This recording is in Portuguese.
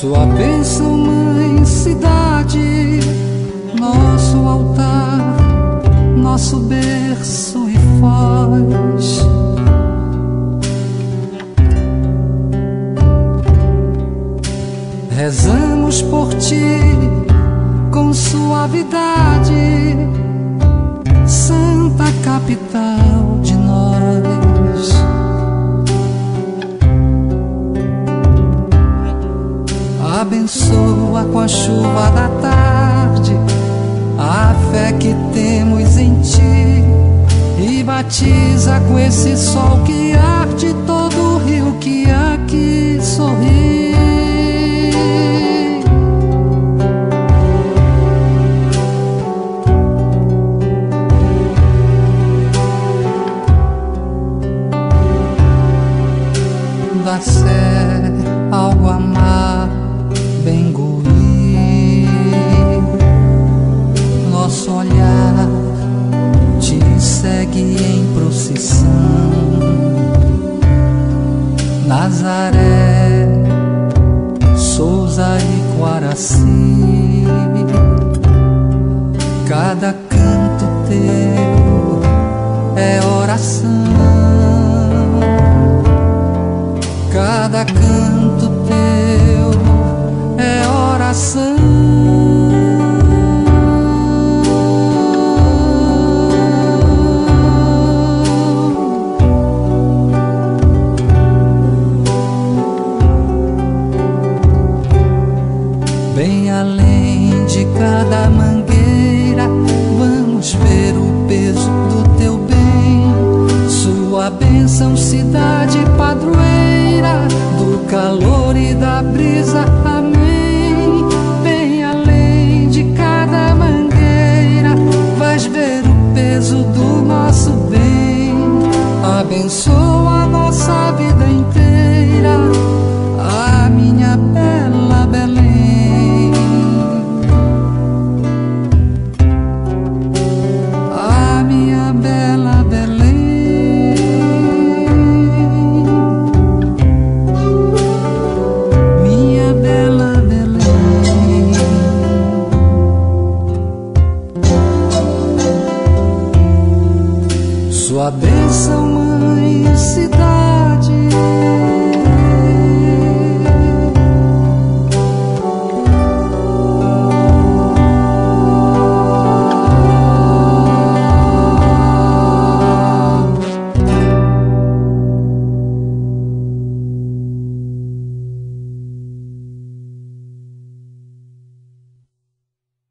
Sua bênção, mãe, cidade, nosso altar, nosso berço e foz. Rezamos por ti com suavidade, Abençoa com a chuva da tarde a fé que temos em ti e batiza com esse sol que arde todo o rio que aqui sorri. Da em procissão. Nazaré, Souza e Guaraci, cada canto teu cada mangueira, vamos ver o peso do teu bem. Sua bênção, cidade padroeira, do calor e da brisa, amém. Bem além de cada mangueira, vais ver o peso do nosso bem. Abençoa Sua bênção, mãe, cidade.